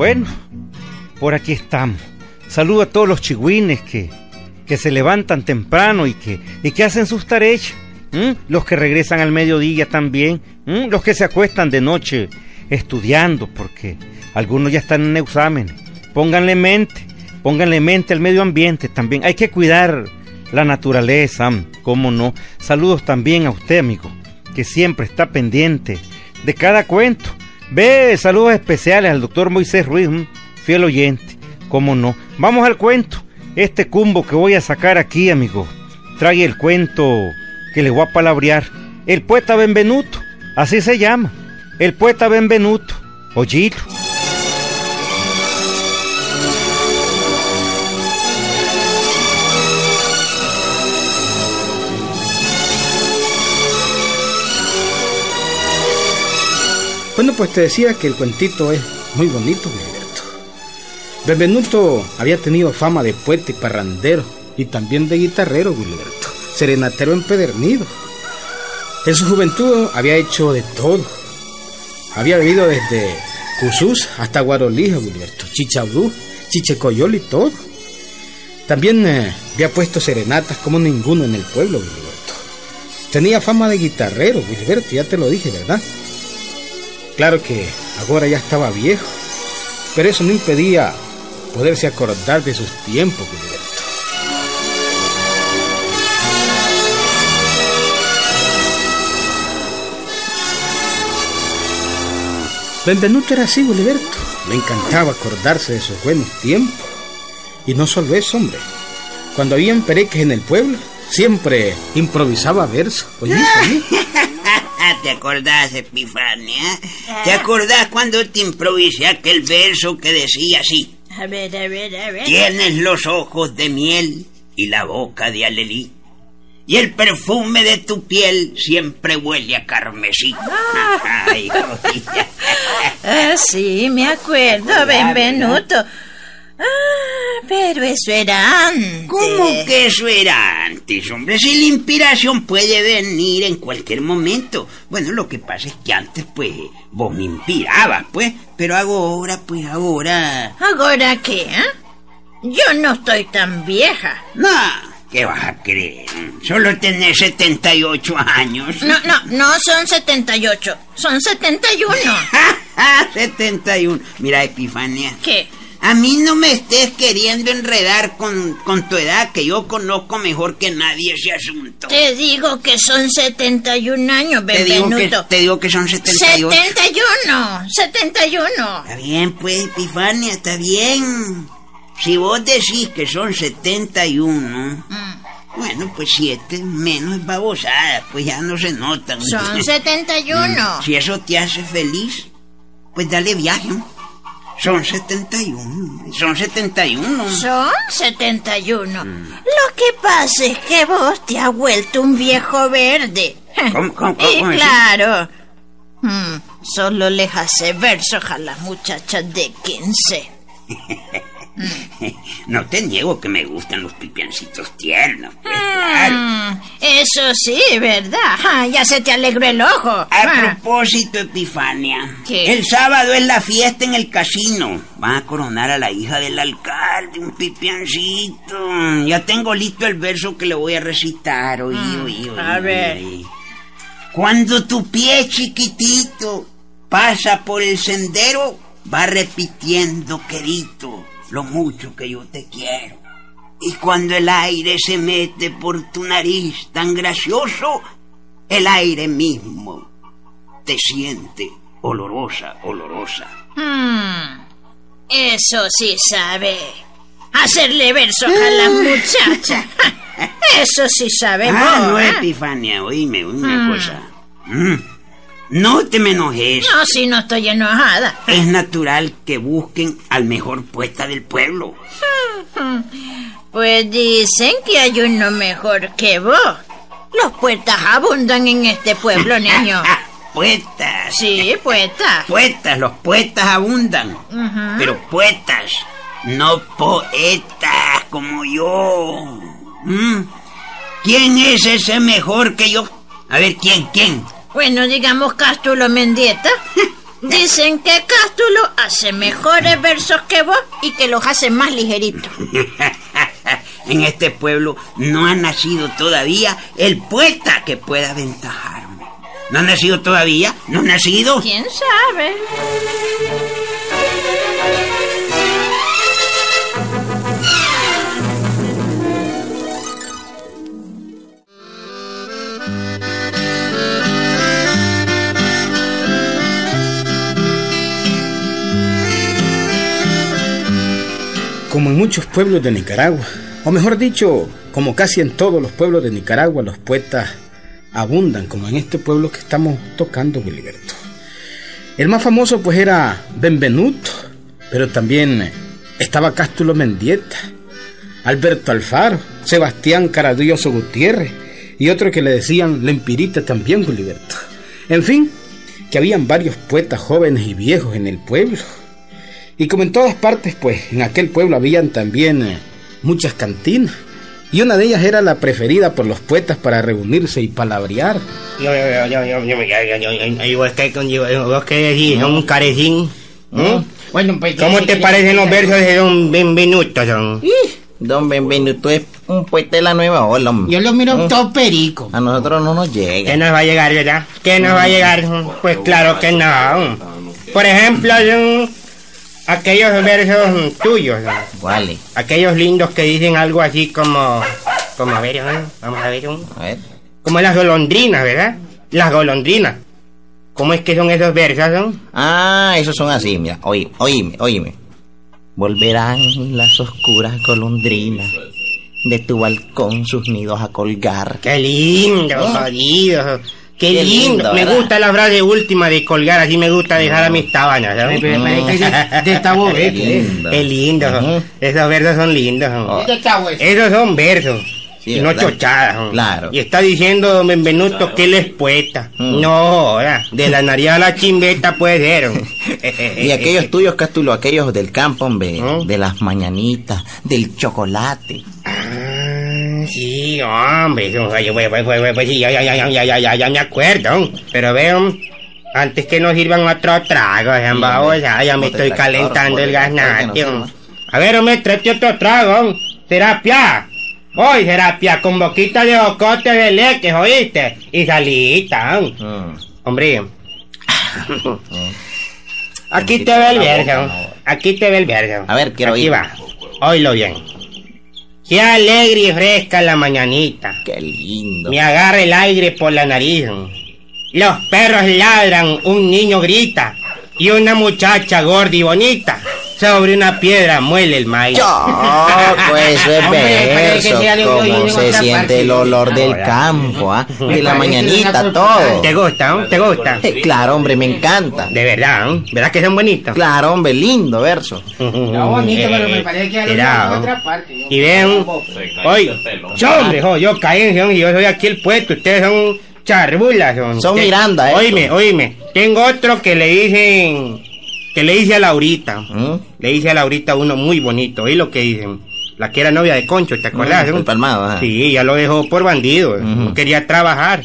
Bueno, por aquí estamos. Saludo a todos los chigüines que, que se levantan temprano y que, y que hacen sus tareas. Los que regresan al mediodía también. Los que se acuestan de noche estudiando porque algunos ya están en exámenes. Pónganle mente, pónganle mente al medio ambiente también. Hay que cuidar la naturaleza, cómo no. Saludos también a usted, amigo, que siempre está pendiente de cada cuento Ve, saludos especiales al doctor Moisés Ruiz, fiel oyente, cómo no. Vamos al cuento. Este cumbo que voy a sacar aquí, amigo, trae el cuento que le voy a palabrear. El poeta Benvenuto, así se llama. El poeta Benvenuto, Ollilo. Bueno, pues te decía que el cuentito es muy bonito, Gilberto. Benvenuto había tenido fama de poeta y parrandero y también de guitarrero, Gilberto, serenatero empedernido. En su juventud había hecho de todo. Había vivido desde Cusús hasta Guarolija, Gilberto, Chichaudú, Chichecoyol y todo. También eh, había puesto serenatas como ninguno en el pueblo, Gilberto. Tenía fama de guitarrero, Gilberto, ya te lo dije, ¿verdad? Claro que ahora ya estaba viejo, pero eso no impedía poderse acordar de sus tiempos, Gilberto. Benvenuto era así, Gilberto. Le encantaba acordarse de sus buenos tiempos. Y no solo eso, hombre. Cuando había pereques en el pueblo, siempre improvisaba versos. Oye, oye. ¿Te acordás, Epifania? ¿Te acordás cuando te improvisé aquel verso que decía así? A ver, a ver, a ver. Tienes los ojos de miel y la boca de alelí. Y el perfume de tu piel siempre huele a carmesí. Ah. ah, sí, me acuerdo, Benvenuto. Ah, pero eso era antes. ¿Cómo que eso era antes, hombre? Si la inspiración puede venir en cualquier momento. Bueno, lo que pasa es que antes, pues, vos me inspirabas, pues. Pero ahora, pues, ahora... ¿Ahora qué, eh? Yo no estoy tan vieja. No, ¿qué vas a creer? Solo tenés 78 años. No, no, no son 78, son 71. 71. Mira, Epifania. ¿Qué? A mí no me estés queriendo enredar con, con, tu edad, que yo conozco mejor que nadie ese asunto. Te digo que son 71 años, Benvenuto. Te digo que, te digo que son 78. 71, 71. Está bien, pues, Epifania, está bien. Si vos decís que son 71, mm. bueno, pues siete menos babosada, pues ya no se notan. Son 71. Mm. Si eso te hace feliz, pues dale viaje. Son 71. Son 71. Son 71. Mm. Lo que pasa es que vos te has vuelto un viejo verde. ¿Cómo, cómo, y claro. Mm, solo les hace versos a las muchachas de 15. No te niego que me gustan los pipiancitos tiernos. Pues, mm, eso sí, ¿verdad? ya se te alegró el ojo. A ah. propósito, Epifania. El sábado es la fiesta en el casino. Van a coronar a la hija del alcalde, un pipiancito. Ya tengo listo el verso que le voy a recitar. Oí, mm, oí, oí, a ver. Cuando tu pie chiquitito pasa por el sendero, va repitiendo querido lo mucho que yo te quiero. Y cuando el aire se mete por tu nariz tan gracioso, el aire mismo te siente olorosa, olorosa. Hmm, eso sí sabe. Hacerle versos a la muchacha. Eso sí sabe. Ah, no, ¿eh? Epifania, oíme una hmm. cosa. Mm. No te me enojes. No, si no estoy enojada. Es natural que busquen al mejor poeta del pueblo. Pues dicen que hay uno mejor que vos. Los poetas abundan en este pueblo, niño. poetas. Sí, poetas. Poetas, los poetas abundan. Pero poetas no poetas como yo. ¿Mm? ¿Quién es ese mejor que yo? A ver, ¿quién? ¿Quién? Bueno, digamos Cástulo Mendieta. Dicen que Cástulo hace mejores versos que vos y que los hace más ligeritos. en este pueblo no ha nacido todavía el poeta que pueda aventajarme. ¿No ha nacido todavía? ¿No ha nacido? ¿Quién sabe? Como en muchos pueblos de Nicaragua, o mejor dicho, como casi en todos los pueblos de Nicaragua, los poetas abundan, como en este pueblo que estamos tocando, Gilberto. El más famoso pues era Benvenuto, pero también estaba Cástulo Mendieta, Alberto Alfaro, Sebastián Caradioso Gutiérrez y otro que le decían Lempirita también, Gilberto. En fin, que habían varios poetas jóvenes y viejos en el pueblo y como en todas partes, pues en aquel pueblo habían también eh, muchas cantinas. Y una de ellas era la preferida por los poetas para reunirse y palabrear. ¿Vos qué decís? ¿Un carecín? Bueno, pues, ¿Cómo te parecen los versos de Don Benvenuto? Don? Don Benvenuto es un poeta de la nueva ola. Yo lo miro todo perico. A nosotros no nos llega. ¿Qué nos va a llegar, verdad? ¿Qué nos va a llegar? Pues claro que no. Por ejemplo, aquellos versos tuyos. ¿Cuáles? Aquellos lindos que dicen algo así como... Como, a ver, ¿eh? vamos a ver. A ver. Como las golondrinas, ¿verdad? Las golondrinas. ¿Cómo es que son esos versos? Ah, esos son así, mira. Oí, oíme, oíme. Volverán las oscuras golondrinas de tu balcón sus nidos a colgar. ¡Qué lindo, jodido! ¡Qué, Qué lindo! lindo, me gusta la frase última de colgar, así me gusta dejar a mis tabanas. ¿sabes? pero parece de- de esta voz, Qué lindo. Qué lindo. Ujú. Esos versos son lindos. Oh. Esos son versos. Sí, y no ¿verdad? chochadas. Claro. Y está diciendo Don Benvenuto que él es poeta. Mm. No, ¿verdad? de la nariz a la chimbeta puede ser. Y aquellos tuyos, Cástulo, aquellos del campo, hombre, ¿Mm? de las mañanitas, del chocolate sí, hombre. Pues, sí, ya, ya, ya, ya, ya, ya, me acuerdo. Pero vean, antes que nos sirvan otro trago, ya, ya me estoy calentando el gasnante. A ver, hombre, tráete otro trago. Terapia. Hoy, terapia, con boquita de jocote de leche, ¿oíste? Y salita. Hombre. Aquí te ve el verga. Aquí te ve el verga. A ver, quiero ir. Aquí va. Oílo bien. Qué alegre y fresca la mañanita. Qué lindo. Me agarra el aire por la nariz. Los perros ladran, un niño grita. Y una muchacha gorda y bonita sobre una piedra muele el maíz. Choco, eso es Como en se siente parte. el olor del campo, ¿ah? De la mañanita, ¿Te todo. gusta? no? ¿Te gusta? Eh, Claro, hombre, me encanta. De verdad, ¿no? ¿verdad que son bonitos? Claro, hombre, lindo verso. bonito, pero me parece que en otra parte. Y ven, hoy, yo, hombre, jo, yo caí en y yo soy aquí el puesto, ustedes son charbulas. Son, Son Te- Miranda, ¿eh? Oíme, oíme, tengo otro que le dicen, que le dice a Laurita, ¿Mm? le dice a Laurita uno muy bonito, ¿oí lo que dicen? La que era novia de Concho, ¿te acordás? Mm, el palmado, ajá. Sí, ya lo dejó por bandido, no quería trabajar.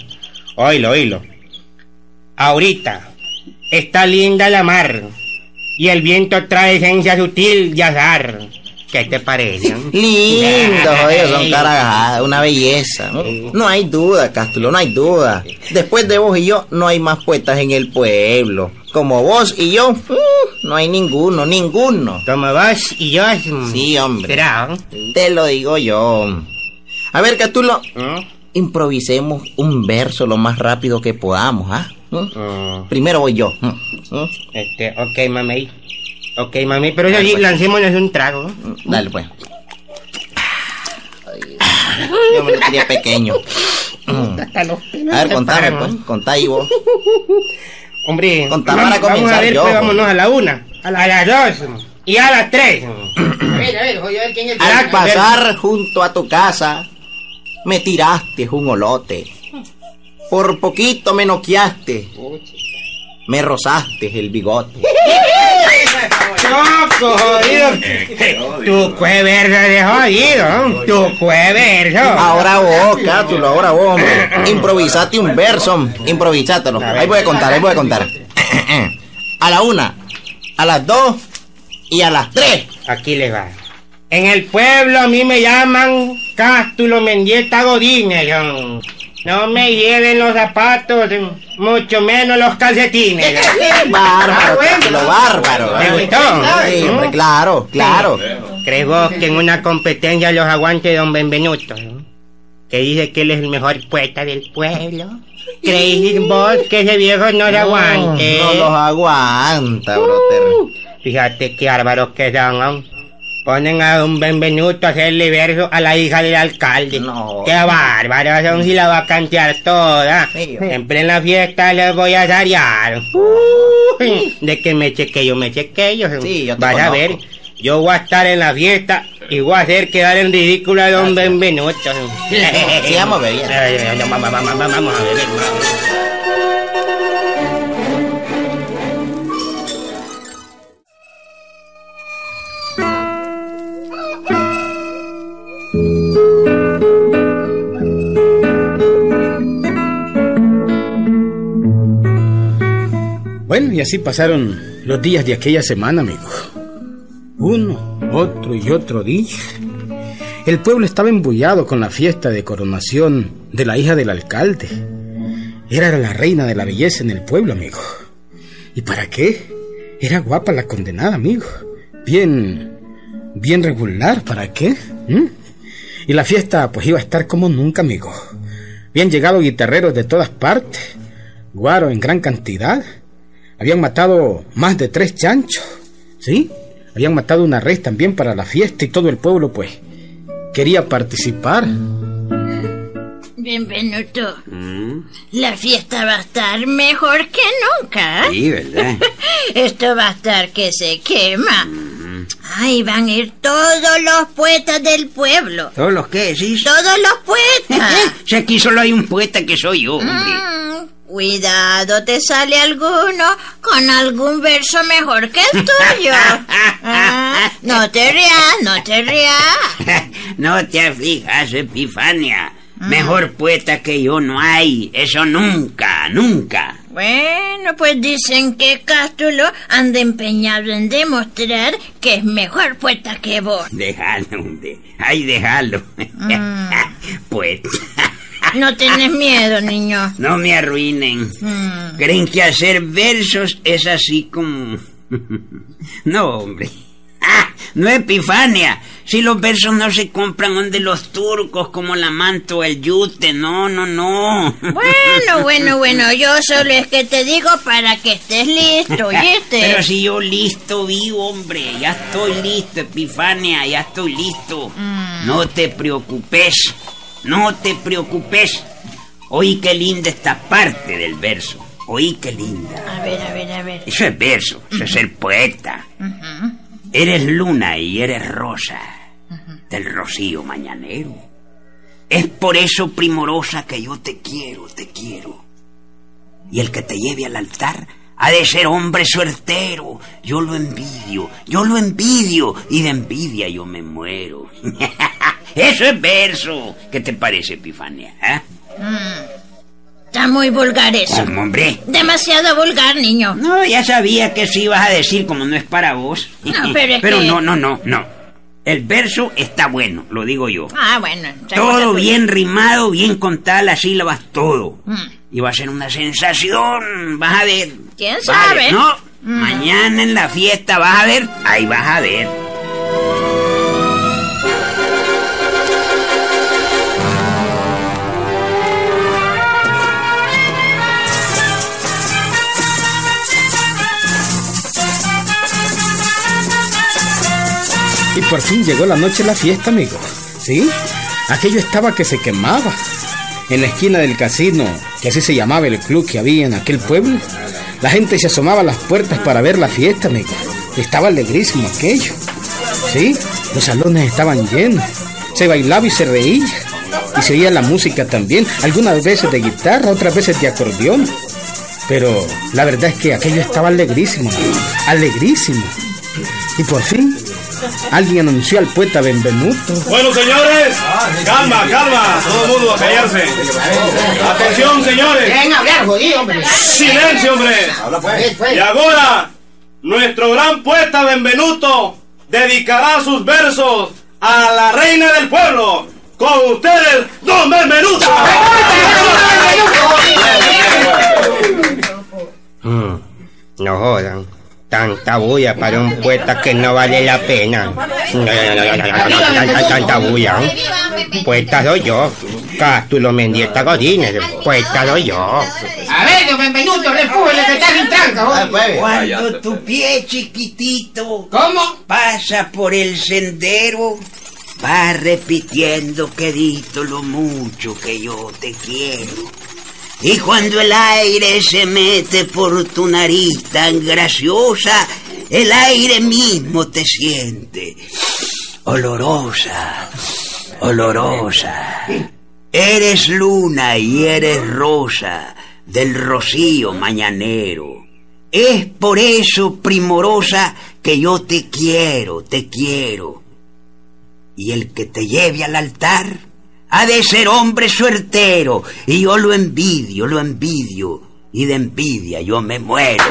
Oílo, oílo. Ahorita está linda la mar y el viento trae esencia sutil de azar. ¿Qué te parece? Lindo, oye, son caragadas, una belleza. ¿no? No hay duda, Cástulo, no hay duda. Después de vos y yo, no hay más poetas en el pueblo. Como vos y yo, uh, no hay ninguno, ninguno. Como vos y yo. Sí, hombre. ¿Será? Te lo digo yo. A ver, Cástulo, ¿Mm? improvisemos un verso lo más rápido que podamos, ¿ah? ¿Mm? Mm, Primero voy yo. ¿Mm? Este, ok, mami. Ok, mami, pero eso Dale, sí, pues. lancémonos un trago. Dale, pues. Yo me lo tiré pequeño. Mm. A ver, contame, pues. Contá ahí vos. Hombre, vamos, para vamos a ver, yo, pues, pues. vámonos a la una, a, la- a las dos y a las tres. Al pasar junto a tu casa, me tiraste un olote. Por poquito me noqueaste. Me rozaste el bigote. choco, jodido. Tu cueverso de jodido, tu cueverso. Ahora vos, Cátulo, ahora vos, hombre. Improvisate un verso, improvisátelo. Ahí voy a contar, ahí voy a contar. A la una, a las dos y a las tres. Aquí les va. En el pueblo a mí me llaman Cástulo Mendieta Godínez. No me lleven los zapatos, mucho menos los calcetines. Bárbaro, bueno. Cátulo, bárbaro. ¿Te gustó? Sí, hombre, claro, claro. ¿Crees vos que en una competencia los aguante don Benvenuto? Que dice que él es el mejor poeta del pueblo. ¿Creéis vos que ese viejo no lo aguante? No los aguanta, brother. Fíjate qué bárbaros que son. Ponen a don Benvenuto a hacerle verso a la hija del alcalde. No. Qué bárbaros son si la va a cantear toda. Sí. Siempre en la fiesta les voy a zarear. De que me chequeo, me chequeo. Sí, yo te Vas a ver, yo voy a estar en la fiesta y voy a hacer quedar en ridículo a don Benvenuto. Sí, vamos a ver, vamos a ver. Bueno, y así pasaron los días de aquella semana, amigo. Uno, otro y otro día. El pueblo estaba embullado con la fiesta de coronación de la hija del alcalde. Era la reina de la belleza en el pueblo, amigo. ¿Y para qué? Era guapa la condenada, amigo. Bien, bien regular, ¿para qué? ¿Mm? Y la fiesta pues iba a estar como nunca, amigo. Habían llegado guitarreros de todas partes, guaro en gran cantidad. Habían matado más de tres chanchos, ¿sí? Habían matado una res también para la fiesta y todo el pueblo pues quería participar. Bienvenuto. La fiesta va a estar mejor que nunca. ¿eh? Sí, ¿verdad? Esto va a estar que se quema. Ay, van a ir todos los poetas del pueblo. ¿Todos los que decís? Todos los poetas. Si aquí solo hay un poeta que soy yo, hombre. Mm, cuidado, te sale alguno con algún verso mejor que el tuyo. Ah, no te rías, no te rías. no te aflijas, Epifania. Mejor poeta que yo no hay. Eso nunca, nunca. Bueno, pues dicen que Cástulo anda empeñado en demostrar que es mejor poeta que vos. Déjalo, hombre. Ay, déjalo. pues, No tenés miedo, niño. no me arruinen. Mm. ¿Creen que hacer versos es así como... no, hombre. Ah, no Epifania. Si los versos no se compran donde los turcos como la manto el yute. No, no, no. Bueno, bueno, bueno, yo solo es que te digo para que estés listo, ¿oíste? Pero si yo listo vivo, hombre, ya estoy listo, Epifania, ya estoy listo. No te preocupes, no te preocupes. Oí qué linda esta parte del verso. Oí qué linda. A ver, a ver, a ver. Eso es verso, eso es ser poeta. Eres luna y eres rosa del rocío mañanero. Es por eso, primorosa, que yo te quiero, te quiero. Y el que te lleve al altar ha de ser hombre suertero. Yo lo envidio, yo lo envidio y de envidia yo me muero. eso es verso. ¿Qué te parece, Epifania? eh? Está muy vulgar eso. ¿Cómo, hombre? Demasiado vulgar, niño. No, ya sabía que eso ibas a decir como no es para vos. No, pero es que- no, no, no, no. El verso está bueno, lo digo yo. Ah, bueno. Todo bien rimado, bien contadas las sílabas, todo. Mm. Y va a ser una sensación, vas a ver. ¿Quién ver, sabe? No, Mm. mañana en la fiesta vas a ver, ahí vas a ver. Por fin llegó la noche de la fiesta, amigo. ¿Sí? Aquello estaba que se quemaba. En la esquina del casino, que así se llamaba el club que había en aquel pueblo, la gente se asomaba a las puertas para ver la fiesta, amigo. Estaba alegrísimo aquello. ¿Sí? Los salones estaban llenos. Se bailaba y se reía. Y se oía la música también, algunas veces de guitarra, otras veces de acordeón. Pero la verdad es que aquello estaba alegrísimo, amigo. alegrísimo. Y por fin, alguien anunció al poeta Benvenuto. Bueno, señores, calma, calma, todo el mundo a callarse. Atención, señores. Ven a hablar, jodido, hombre. Silencio, hombre. Pues, pues. Y ahora, nuestro gran poeta Benvenuto dedicará sus versos a la reina del pueblo. Con ustedes, Don Benvenuto. Mm, no jodan. Tanta bulla para un poeta que no vale la pena. No, no, no, no, no, no, no, tanta, tanta bulla. Poeta soy yo. Cástulo Mendieta Godínez. Poeta soy yo. A ver, don Benvenuto, repújele que está sin tranca, jodido. Cuando tu pie chiquitito ¿Cómo? pasa por el sendero, va repitiendo quedito lo mucho que yo te quiero. Y cuando el aire se mete por tu nariz tan graciosa, el aire mismo te siente olorosa, olorosa. Eres luna y eres rosa del rocío mañanero. Es por eso, primorosa, que yo te quiero, te quiero. Y el que te lleve al altar ha de ser hombre suertero. Y yo lo envidio, lo envidio. Y de envidia yo me muero.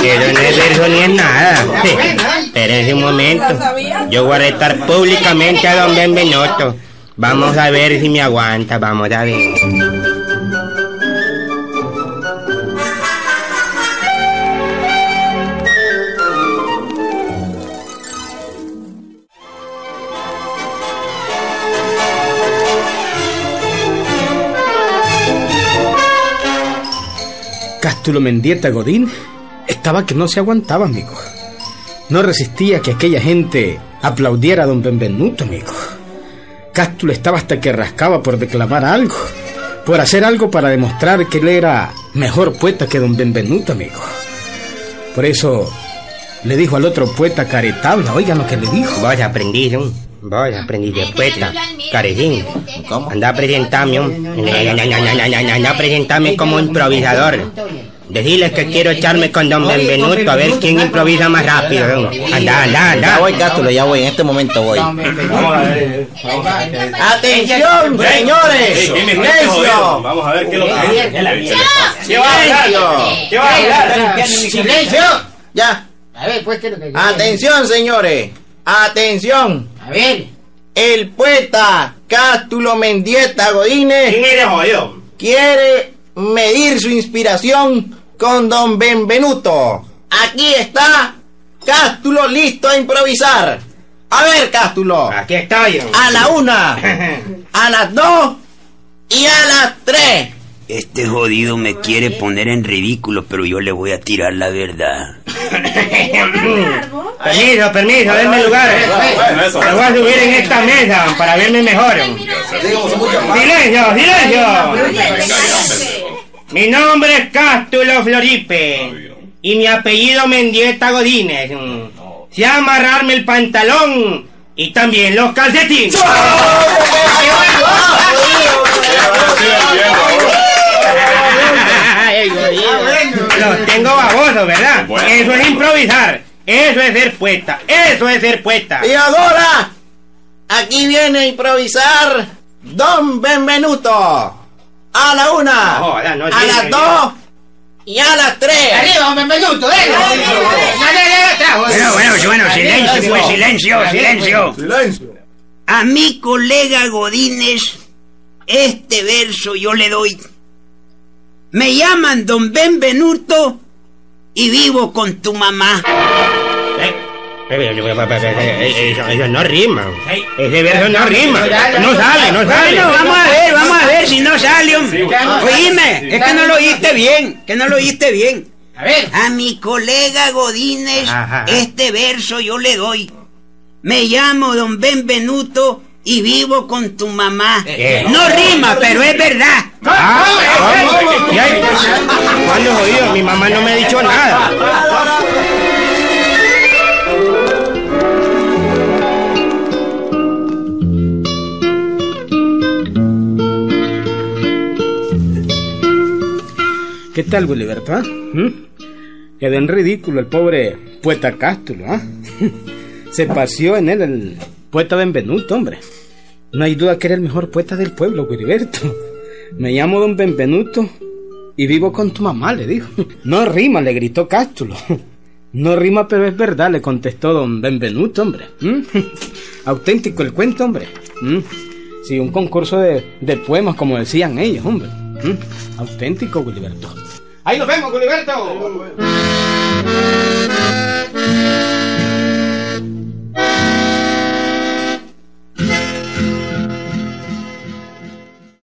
Quiero no es verso ni es nada. Espérense un momento. Yo voy a retar públicamente a don Benvenuto. Vamos a ver si me aguanta, vamos a ver. Cástulo Mendieta Godín estaba que no se aguantaba, amigo. No resistía que aquella gente aplaudiera a don Benvenuto, amigo. Cástulo estaba hasta que rascaba por declamar algo, por hacer algo para demostrar que él era mejor poeta que don Benvenuto, amigo. Por eso le dijo al otro poeta caretabla, oigan lo que le dijo. Vos aprendí, ¿no? Vos aprendí de poeta, carejín. ¿Cómo? Anda a presentarme, ¿no? anda a presentarme como improvisador. Decirles que quiero echarme con don Benvenuto a ver quién improvisa más rápido. ¿no? Anda, anda, Ya anda. voy, Cástulo, ya voy, en este momento voy. Vamos a ver. Vamos a ver. ¡Atención, señores! Ey, ¿quién es este? ¡Silencio! Vamos a ver qué es lo que ¿Qué va a hablar? ¿Qué va a hablar? ¡Silencio! Ya. A ver, pues, ¿qué es lo que Atención, señores. Atención. A ver. El poeta Cástulo Mendieta Godínez ¿Quién eres jodido? quiere medir su inspiración con don Benvenuto. Aquí está Cástulo listo a improvisar. A ver, Cástulo. Aquí estoy. ¿no? A la una, a las dos y a las tres. Este jodido me quiere poner en ridículo, pero yo le voy a tirar la verdad. Permiso, permiso, denme lugar. ¿eh? Me voy a subir en esta mesa para verme mejor. Silencio, silencio. Mi nombre es Cástulo Floripe y mi apellido Mendieta Godínez. Se amarrarme el pantalón y también los calcetines. Los tengo babosos, ¿verdad? Eso es improvisar. Eso es ser poeta. Eso es ser poeta. Y ahora, aquí viene a improvisar Don Benvenuto. A la una, No a las dos y a las tres. Arriba, don Benvenuto, dale. Bueno, bueno, bueno, silencio, pues, silencio, silencio. Silencio. A mi colega Godínez, este verso yo le doy. Me llaman Don Benvenuto y vivo con tu mamá. Eh, Eso, eso no rima. Ese verso no rima. No sale, no sale. Bueno, vamos a ver, vamos a ver si no sale. Oíme, es que no lo oíste bien, que no lo oíste bien. A ver. A mi colega Godínez, Ajá. este verso yo le doy. Me llamo Don Benvenuto y vivo con tu mamá. Eh. No rima, pero es verdad. Ah. ¿Cuándo jodido? Mi mamá no me ha dicho nada. ¿Qué tal, Wiliberto? ah? ¿Mm? Quedó en ridículo el pobre poeta Cástulo, ¿ah? Se paseó en él el poeta Benvenuto, hombre. No hay duda que era el mejor poeta del pueblo, Wiliberto. Me llamo don Benvenuto y vivo con tu mamá, le dijo. No rima, le gritó Cástulo. No rima, pero es verdad, le contestó don Benvenuto, hombre. ¿Mm? Auténtico el cuento, hombre. ¿Mm? Sí, un concurso de, poemas, como decían ellos, hombre. ¿Mm? Auténtico, Wiliberto. Ahí nos vemos, Gilberto.